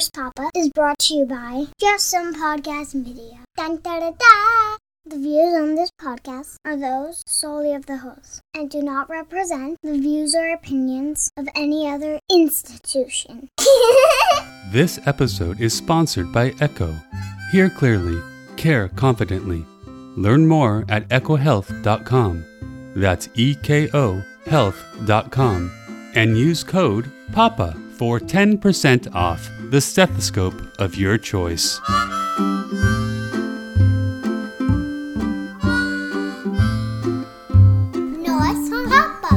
Nurse Papa is brought to you by Just Some Podcast Media. Dun, da, da, da. The views on this podcast are those solely of the host and do not represent the views or opinions of any other institution. This episode is sponsored by Eko. Hear clearly, care confidently. Learn more at ekohealth.com. That's E K O health.com. And use code PAPA for 10% off the stethoscope of your choice. Nurse Papa.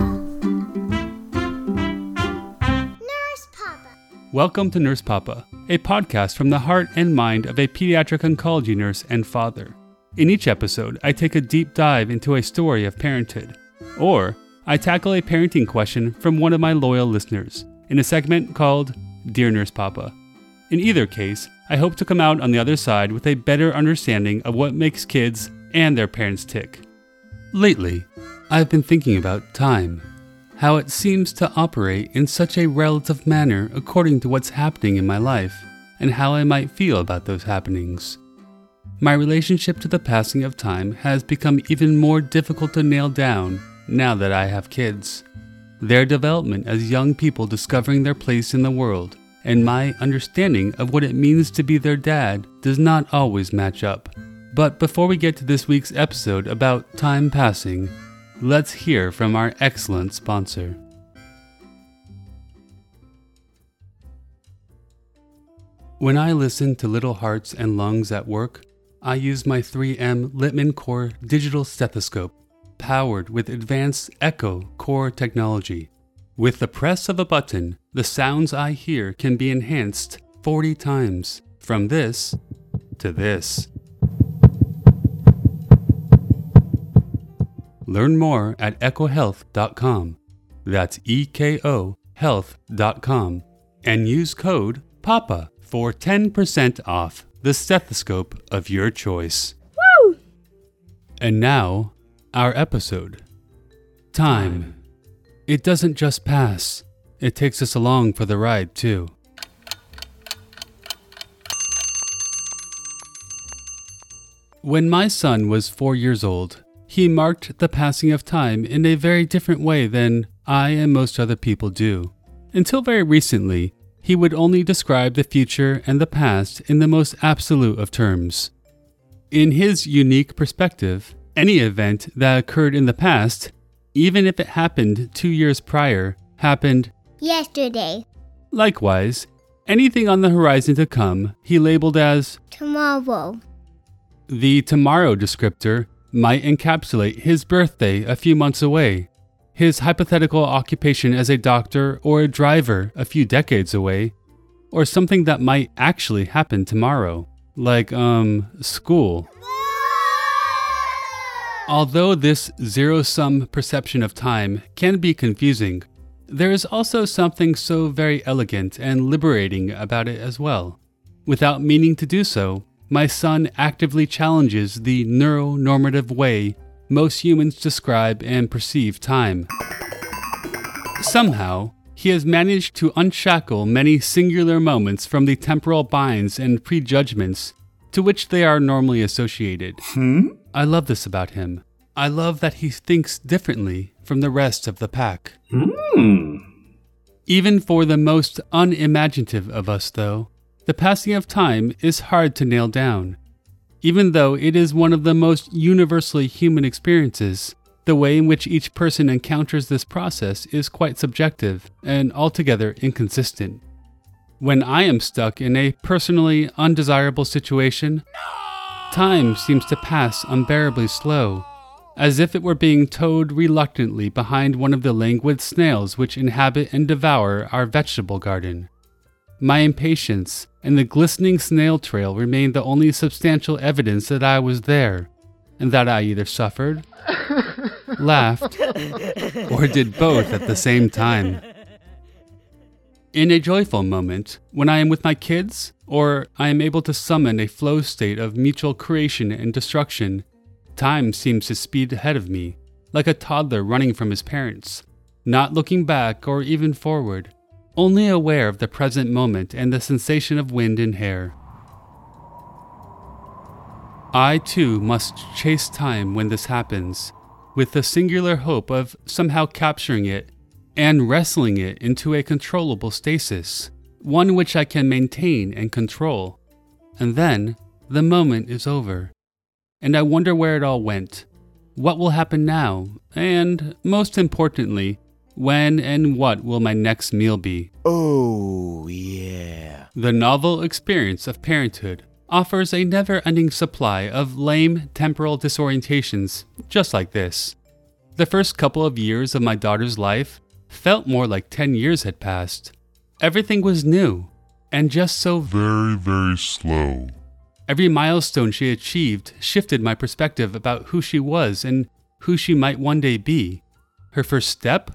Nurse Papa. Welcome to Nurse Papa, a podcast from the heart and mind of a pediatric oncology nurse and father. In each episode, I take a deep dive into a story of parenthood, or I tackle a parenting question from one of my loyal listeners in a segment called Dear Nurse Papa. In either case, I hope to come out on the other side with a better understanding of what makes kids and their parents tick. Lately, I've been thinking about time how it seems to operate in such a relative manner according to what's happening in my life, and how I might feel about those happenings. My relationship to the passing of time has become even more difficult to nail down now that I have kids. Their development as young people discovering their place in the world, and my understanding of what it means to be their dad, does not always match up. But before we get to this week's episode about time passing, let's hear from our excellent sponsor. When I listen to Little Hearts and Lungs at work, I use my 3M Littmann Core digital stethoscope, powered with advanced Eko Core technology. With the press of a button, the sounds I hear can be enhanced 40 times, from this to this. Learn more at ekohealth.com. That's E K O health.com. And use code PAPA for 10% off the stethoscope of your choice. Woo! And now, our episode Time. It doesn't just pass, it takes us along for the ride, too. When my son was four years old, he marked the passing of time in a very different way than I and most other people do. Until very recently, he would only describe the future and the past in the most absolute of terms. In his unique perspective, any event that occurred in the past, even if it happened two years prior, happened Yesterday. likewise. Anything on the horizon to come, he labeled as Tomorrow. The tomorrow descriptor might encapsulate his birthday a few months away, his hypothetical occupation as a doctor or a driver a few decades away, or something that might actually happen tomorrow, like, um, school. Although this zero sum perception of time can be confusing, there is also something so very elegant and liberating about it as well. Without meaning to do so, my son actively challenges the neuronormative way most humans describe and perceive time. Somehow, he has managed to unshackle many singular moments from the temporal binds and prejudgments to which they are normally associated. Hmm? I love this about him. I love that he thinks differently from the rest of the pack. Hmm. Even for the most unimaginative of us, though, the passing of time is hard to nail down. Even though it is one of the most universally human experiences, the way in which each person encounters this process is quite subjective and altogether inconsistent. When I am stuck in a personally undesirable situation, time seems to pass unbearably slow, as if it were being towed reluctantly behind one of the languid snails which inhabit and devour our vegetable garden. My impatience and the glistening snail trail remained the only substantial evidence that I was there, and that I either suffered, laughed, or did both at the same time. In a joyful moment, when I am with my kids, or I am able to summon a flow state of mutual creation and destruction, time seems to speed ahead of me, like a toddler running from his parents, not looking back or even forward, only aware of the present moment and the sensation of wind in hair. I too must chase time when this happens, with the singular hope of somehow capturing it and wrestling it into a controllable stasis, one which I can maintain and control. And then the moment is over. And I wonder where it all went, what will happen now, and most importantly, when and what will my next meal be? Oh, yeah. The novel experience of parenthood offers a never ending supply of lame temporal disorientations, just like this. The first couple of years of my daughter's life felt more like 10 years had passed. Everything was new, and just so Very, very slow. Every milestone she achieved shifted my perspective about who she was and who she might one day be. Her first step,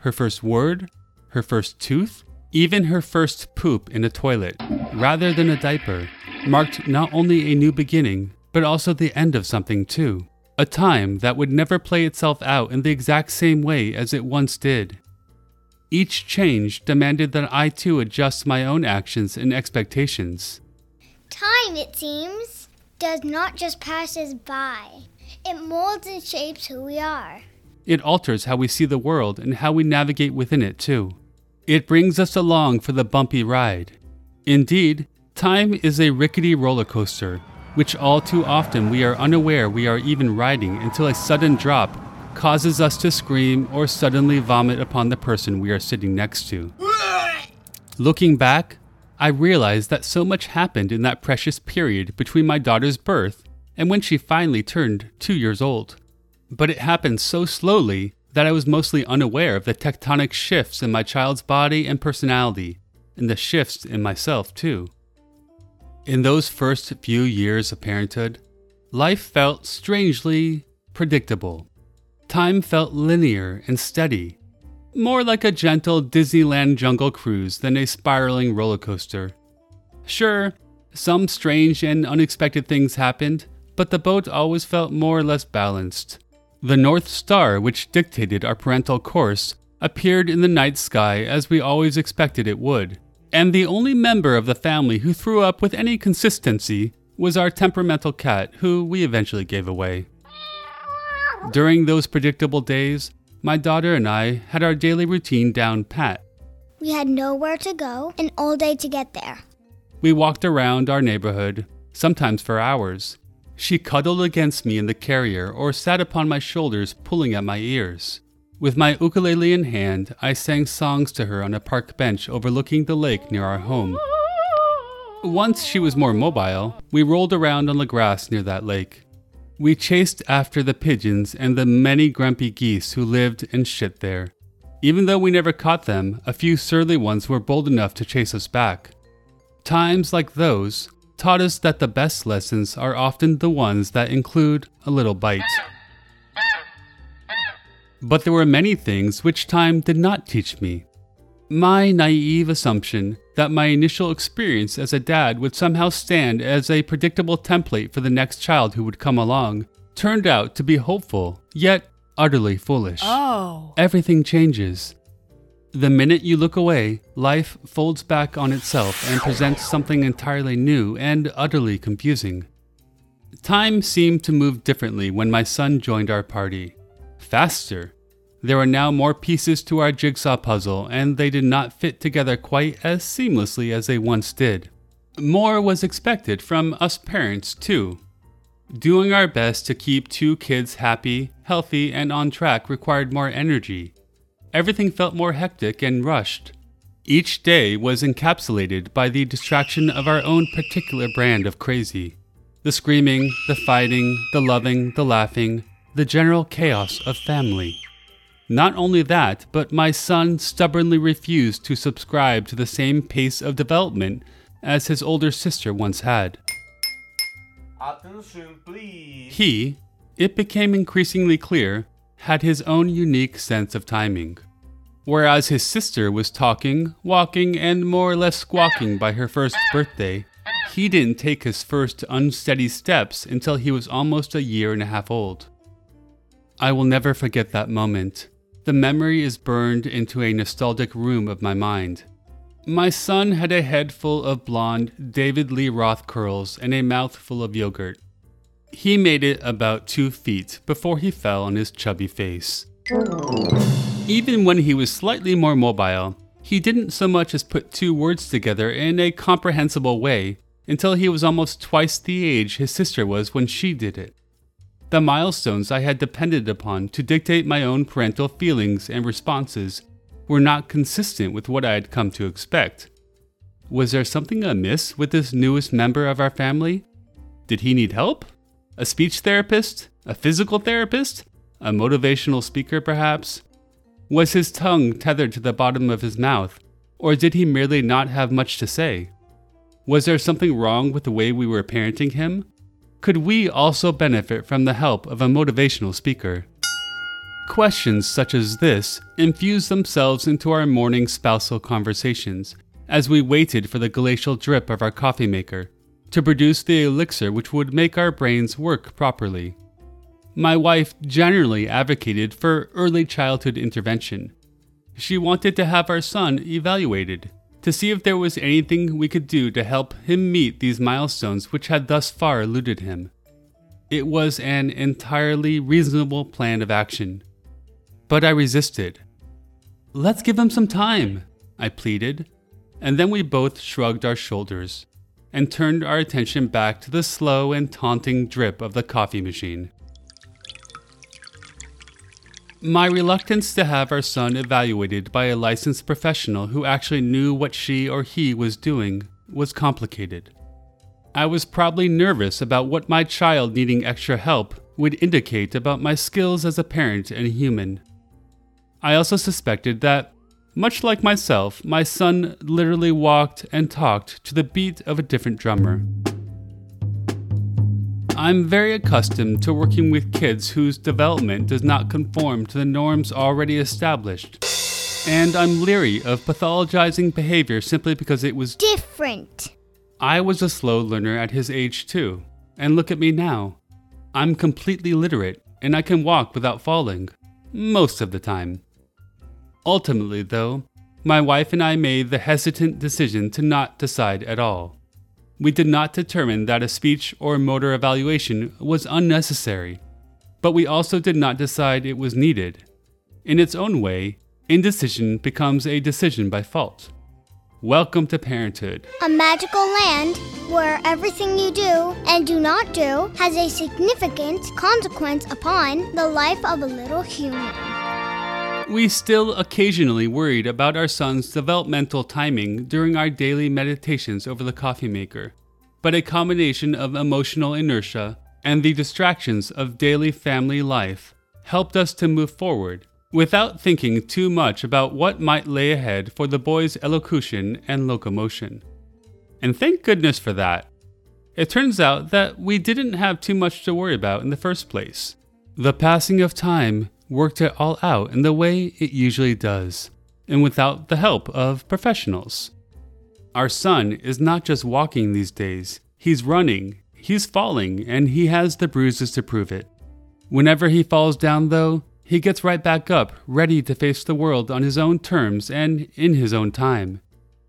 her first word, her first tooth, even her first poop in a toilet, rather than a diaper, marked not only a new beginning, but also the end of something too. A time that would never play itself out in the exact same way as it once did. Each change demanded that I too adjust my own actions and expectations. Time, it seems, does not just pass us by, it molds and shapes who we are. It alters how we see the world and how we navigate within it, too. It brings us along for the bumpy ride. Indeed, time is a rickety roller coaster, which all too often we are unaware we are even riding until a sudden drop causes us to scream or suddenly vomit upon the person we are sitting next to. Looking back, I realized that so much happened in that precious period between my daughter's birth and when she finally turned two years old. But it happened so slowly that I was mostly unaware of the tectonic shifts in my child's body and personality, and the shifts in myself, too. In those first few years of parenthood, life felt strangely predictable. Time felt linear and steady, more like a gentle Disneyland jungle cruise than a spiraling roller coaster. Sure, some strange and unexpected things happened, but the boat always felt more or less balanced. The North Star, which dictated our parental course, appeared in the night sky as we always expected it would. And the only member of the family who threw up with any consistency was our temperamental cat, who we eventually gave away. During those predictable days, my daughter and I had our daily routine down pat. We had nowhere to go and all day to get there. We walked around our neighborhood, sometimes for hours. She cuddled against me in the carrier or sat upon my shoulders pulling at my ears. With my ukulele in hand, I sang songs to her on a park bench overlooking the lake near our home. Once she was more mobile, we rolled around on the grass near that lake. We chased after the pigeons and the many grumpy geese who lived and shit there. Even though we never caught them, a few surly ones were bold enough to chase us back. Times like those taught us that the best lessons are often the ones that include a little bite. But there were many things which time did not teach me. My naive assumption that my initial experience as a dad would somehow stand as a predictable template for the next child who would come along turned out to be hopeful, yet utterly foolish. Oh. Everything changes. The minute you look away, life folds back on itself and presents something entirely new and utterly confusing. Time seemed to move differently when my son joined our party. Faster. There were now more pieces to our jigsaw puzzle, and they did not fit together quite as seamlessly as they once did. More was expected from us parents, too. Doing our best to keep two kids happy, healthy, and on track required more energy. Everything felt more hectic and rushed. Each day was encapsulated by the distraction of our own particular brand of crazy the screaming, the fighting, the loving, the laughing, the general chaos of family. Not only that, but my son stubbornly refused to subscribe to the same pace of development as his older sister once had. Attention, please. He, it became increasingly clear, had his own unique sense of timing. Whereas his sister was talking, walking, and more or less squawking by her first birthday, he didn't take his first unsteady steps until he was almost a year and a half old. I will never forget that moment. The memory is burned into a nostalgic room of my mind, My son had a head full of blonde David Lee Roth curls and a mouth full of yogurt. He made it about two feet before he fell on his chubby face. Even when he was slightly more mobile, he didn't so much as put two words together in a comprehensible way until he was almost twice the age his sister was when she did it. The milestones I had depended upon to dictate my own parental feelings and responses were not consistent with what I had come to expect. Was there something amiss with this newest member of our family? Did he need help? A speech therapist? A physical therapist? A motivational speaker, perhaps? Was his tongue tethered to the bottom of his mouth, or did he merely not have much to say? Was there something wrong with the way we were parenting him? Could we also benefit from the help of a motivational speaker? Questions such as this infused themselves into our morning spousal conversations as we waited for the glacial drip of our coffee maker to produce the elixir which would make our brains work properly. My wife generally advocated for early childhood intervention. She wanted to have our son evaluated to see if there was anything we could do to help him meet these milestones which had thus far eluded him. It was an entirely reasonable plan of action. But I resisted. Let's give him some time, I pleaded, and then we both shrugged our shoulders and turned our attention back to the slow and taunting drip of the coffee machine. My reluctance to have our son evaluated by a licensed professional who actually knew what she or he was doing was complicated. I was probably nervous about what my child needing extra help would indicate about my skills as a parent and human. I also suspected that, much like myself, my son literally walked and talked to the beat of a different drummer. I'm very accustomed to working with kids whose development does not conform to the norms already established. And I'm leery of pathologizing behavior simply because it was Different. I was a slow learner at his age too. And look at me now. I'm completely literate and I can walk without falling. Most of the time. Ultimately, though, my wife and I made the hesitant decision to not decide at all we did not determine that a speech or motor evaluation was unnecessary, but we also did not decide it was needed. In its own way, indecision becomes a decision by fault. Welcome to parenthood. A magical land where everything you do and do not do has a significant consequence upon the life of a little human. We still occasionally worried about our son's developmental timing during our daily meditations over the coffee maker, but a combination of emotional inertia and the distractions of daily family life helped us to move forward without thinking too much about what might lay ahead for the boy's elocution and locomotion. And thank goodness for that. It turns out that we didn't have too much to worry about in the first place. The passing of time worked it all out in the way it usually does, and without the help of professionals. Our son is not just walking these days, he's running, he's falling, and he has the bruises to prove it. Whenever he falls down, though, he gets right back up, ready to face the world on his own terms and in his own time.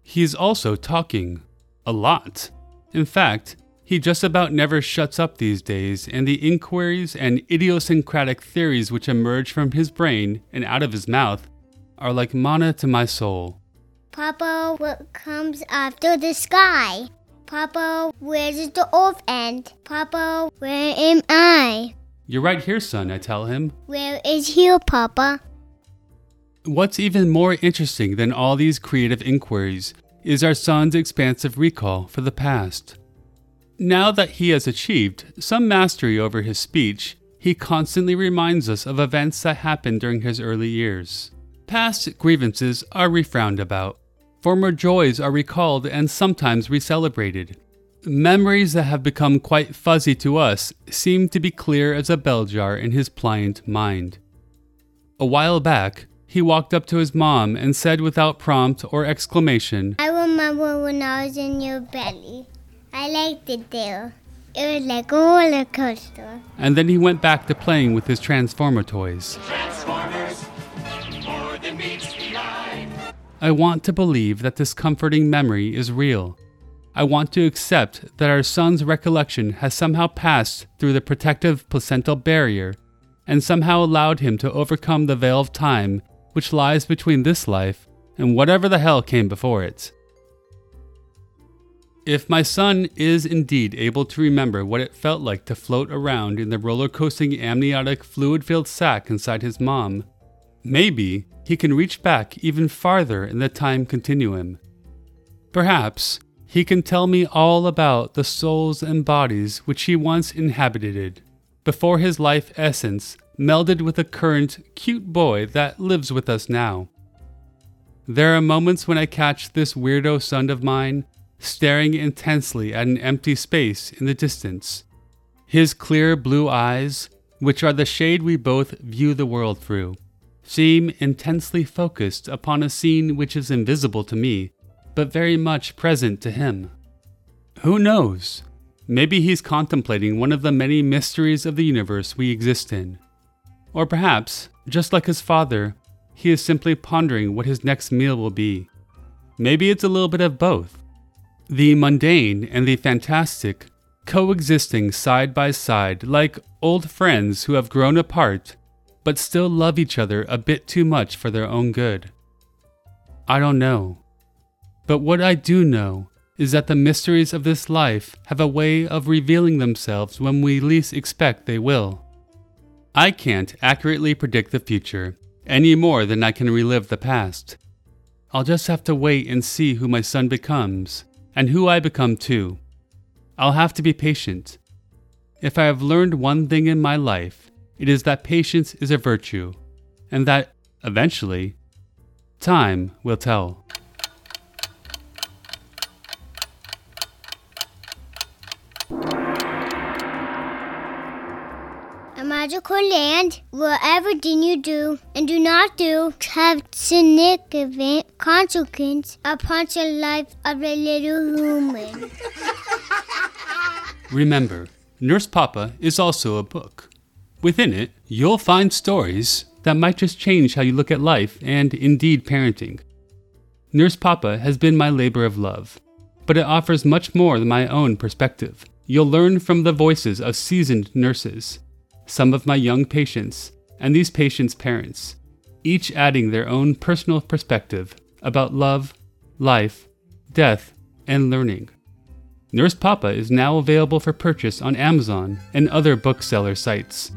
He's also talking. A lot. In fact, he just about never shuts up these days, and the inquiries and idiosyncratic theories which emerge from his brain and out of his mouth are like manna to my soul. Papa, what comes after the sky? Papa, where does the earth end? Papa, where am I? You're right here, son, I tell him. Where is here, Papa? What's even more interesting than all these creative inquiries is our son's expansive recall for the past. Now that he has achieved some mastery over his speech, he constantly reminds us of events that happened during his early years. Past grievances are refrowned about. Former joys are recalled and sometimes recelebrated. Memories that have become quite fuzzy to us seem to be clear as a bell jar in his pliant mind. A while back, he walked up to his mom and said without prompt or exclamation, I remember when I was in your belly. I liked it there. It was like a roller coaster. and then he went back to playing with his Transformer toys. I want to believe that this comforting memory is real. I want to accept that our son's recollection has somehow passed through the protective placental barrier and somehow allowed him to overcome the veil of time which lies between this life and whatever the hell came before it. If my son is indeed able to remember what it felt like to float around in the roller coasting amniotic fluid filled sack inside his mom, maybe he can reach back even farther in the time continuum. Perhaps he can tell me all about the souls and bodies which he once inhabited, before his life essence melded with the current cute boy that lives with us now. There are moments when I catch this weirdo son of mine staring intensely at an empty space in the distance. His clear blue eyes, which are the shade we both view the world through, seem intensely focused upon a scene which is invisible to me, but very much present to him. Who knows? Maybe he's contemplating one of the many mysteries of the universe we exist in. Or perhaps, just like his father, he is simply pondering what his next meal will be. Maybe it's a little bit of both. The mundane and the fantastic coexisting side by side like old friends who have grown apart but still love each other a bit too much for their own good. I don't know. But what I do know is that the mysteries of this life have a way of revealing themselves when we least expect they will. I can't accurately predict the future any more than I can relive the past. I'll just have to wait and see who my son becomes and who I become too. I'll have to be patient. If I have learned one thing in my life, it is that patience is a virtue, and that, eventually, time will tell. A magical land where everything you do and do not do have significant consequence upon the life of a little human. Remember, Nurse Papa is also a book. Within it, you'll find stories that might just change how you look at life and indeed parenting. Nurse Papa has been my labor of love, but it offers much more than my own perspective. You'll learn from the voices of seasoned nurses, some of my young patients, and these patients' parents, each adding their own personal perspective about love, life, death, and learning. Nurse Papa is now available for purchase on Amazon and other bookseller sites.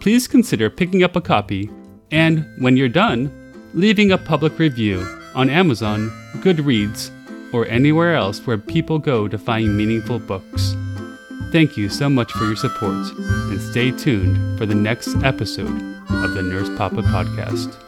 Please consider picking up a copy and, when you're done, leaving a public review on Amazon, Goodreads, or anywhere else where people go to find meaningful books. Thank you so much for your support, and stay tuned for the next episode of the Nurse Papa Podcast.